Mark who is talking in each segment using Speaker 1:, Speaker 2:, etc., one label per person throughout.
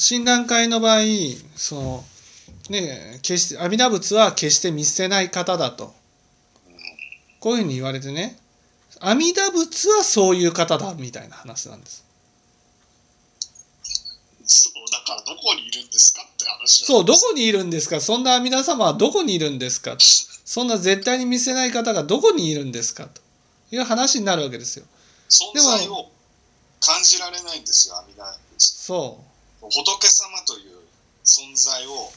Speaker 1: 診断会の場合そのね決して阿弥陀仏は決して見捨てない方だと。こういうふうに言われてね阿弥陀仏はそういう方だみたいな話なんです。
Speaker 2: そうだからどこにいるんですかって話
Speaker 1: そうどこにいるんですか？そんな阿弥陀様はどこにいるんですか？そんな絶対に見せない方がどこにいるんですか？という話になるわけですよ。
Speaker 2: 存在を感じられないんですよ阿弥陀仏。
Speaker 1: そう
Speaker 2: 仏様という存在を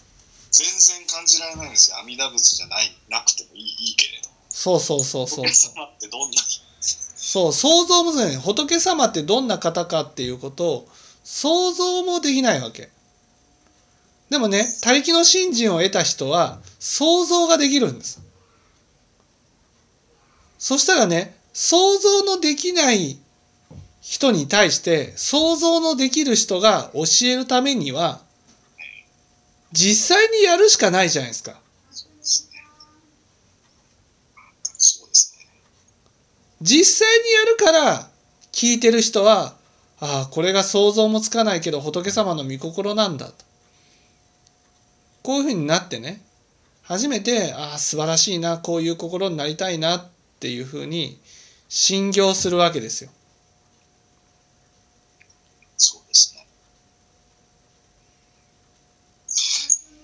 Speaker 2: 全然感じられないんですよ。阿弥陀仏じゃないなくてもいいいいけれど
Speaker 1: そうそうそうそう。
Speaker 2: 仏様ってどんな
Speaker 1: そう想像もね。仏様ってどんな方かっていうことを想像もできないわけ。でもね他力の信心を得た人は想像ができるんです。そしたらね想像のできない人に対して想像のできる人が教えるためには実際にやるしかないじゃないですか実際にやるから聞いてる人はああこれが想像もつかないけど仏様の御心なんだとこういうふうになってね初めてああ素晴らしいなこういう心になりたいなっていうふうに信行するわけですよ。
Speaker 2: そうですね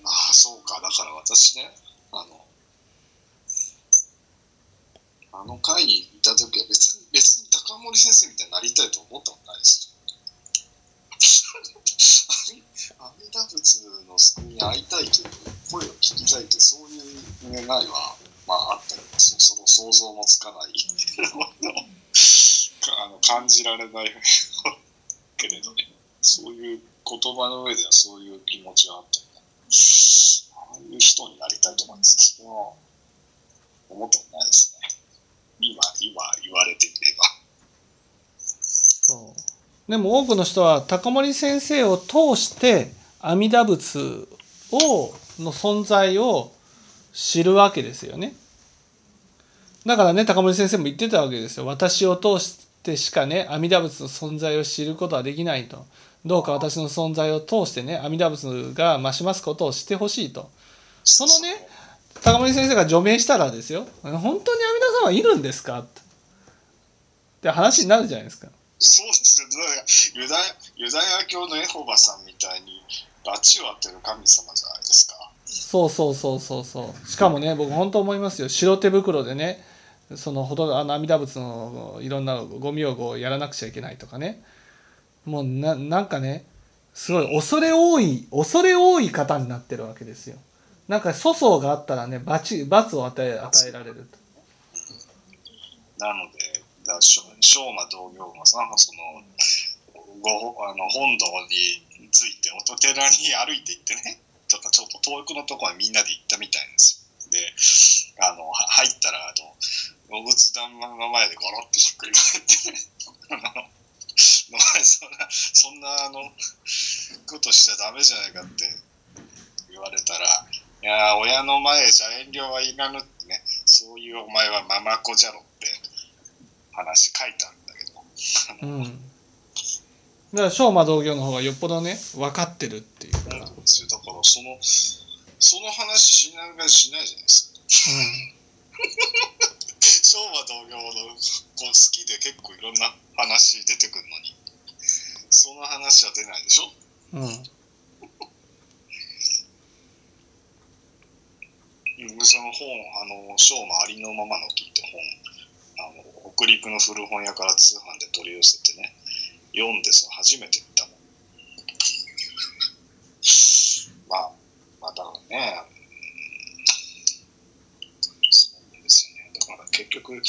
Speaker 2: ああそうか。だから私ねあのあの会にいた時は別に別に高森先生みたいになりたいと思ったことないです。阿弥陀仏の救いに会いたいという声を聞きたいというそういう願いはまああったりそその想像もつかない。あの感じられない けれどね。そういう言葉の上ではそういう気持ちはあった。ああいう人になりたいと思いますそれは思ったことないですね今今言われてみれば
Speaker 1: そうでも多くの人は高森先生を通して阿弥陀仏をの存在を知るわけですよね。だからね高森先生も言ってたわけですよ。私を通してしかね阿弥陀仏の存在を知ることはできないと。どうか私の存在を通してね阿弥陀仏が増しますことを知ってほしいと。そのね高森先生が除名したらですよ。本当に阿弥陀様はいるんですか？って話になるじゃないですか。
Speaker 2: そうですよユダヤユダヤ教のエホバさんみたいに罰を当てる神様じゃないですか。
Speaker 1: そうそうそうそうそう。しかもね僕本当思いますよ。白手袋でねそのほとあの阿弥陀仏のいろんなご名号をやらなくちゃいけないとかねもうななんかねすごい恐れ多い恐れ多い方になってるわけですよ。なんか粗相があったらね罰罰を与え与えられると。
Speaker 2: なのでだしょ昌磨同業もさそのごあの本堂についてお寺に歩いて行ってねとかちょっと遠くのところにみんなで行ったみたいですよ。であの入ったらあのお仏壇の前でゴロッとひっくり返ってね お前そんなそんなあのことしちゃダメじゃないかって言われたらいやー親の前じゃ遠慮はいらぬってねそういうお前はママ子じゃろって話書いてあるんだけど
Speaker 1: うん。だから昌磨同業の方がよっぽどね分かってるっていうか、
Speaker 2: なんだからそのその話しないがしないじゃないですか。昭和同業のこう好きで結構いろんな話出てくるのに。その話は出ないでしょ？
Speaker 1: うん。
Speaker 2: その本あの昭和ありのままの木って本あの北陸の古本屋から通販で取り寄せてね読んでさ初めて見たもん。まあまあだからねうんそうですよね。だから結局うん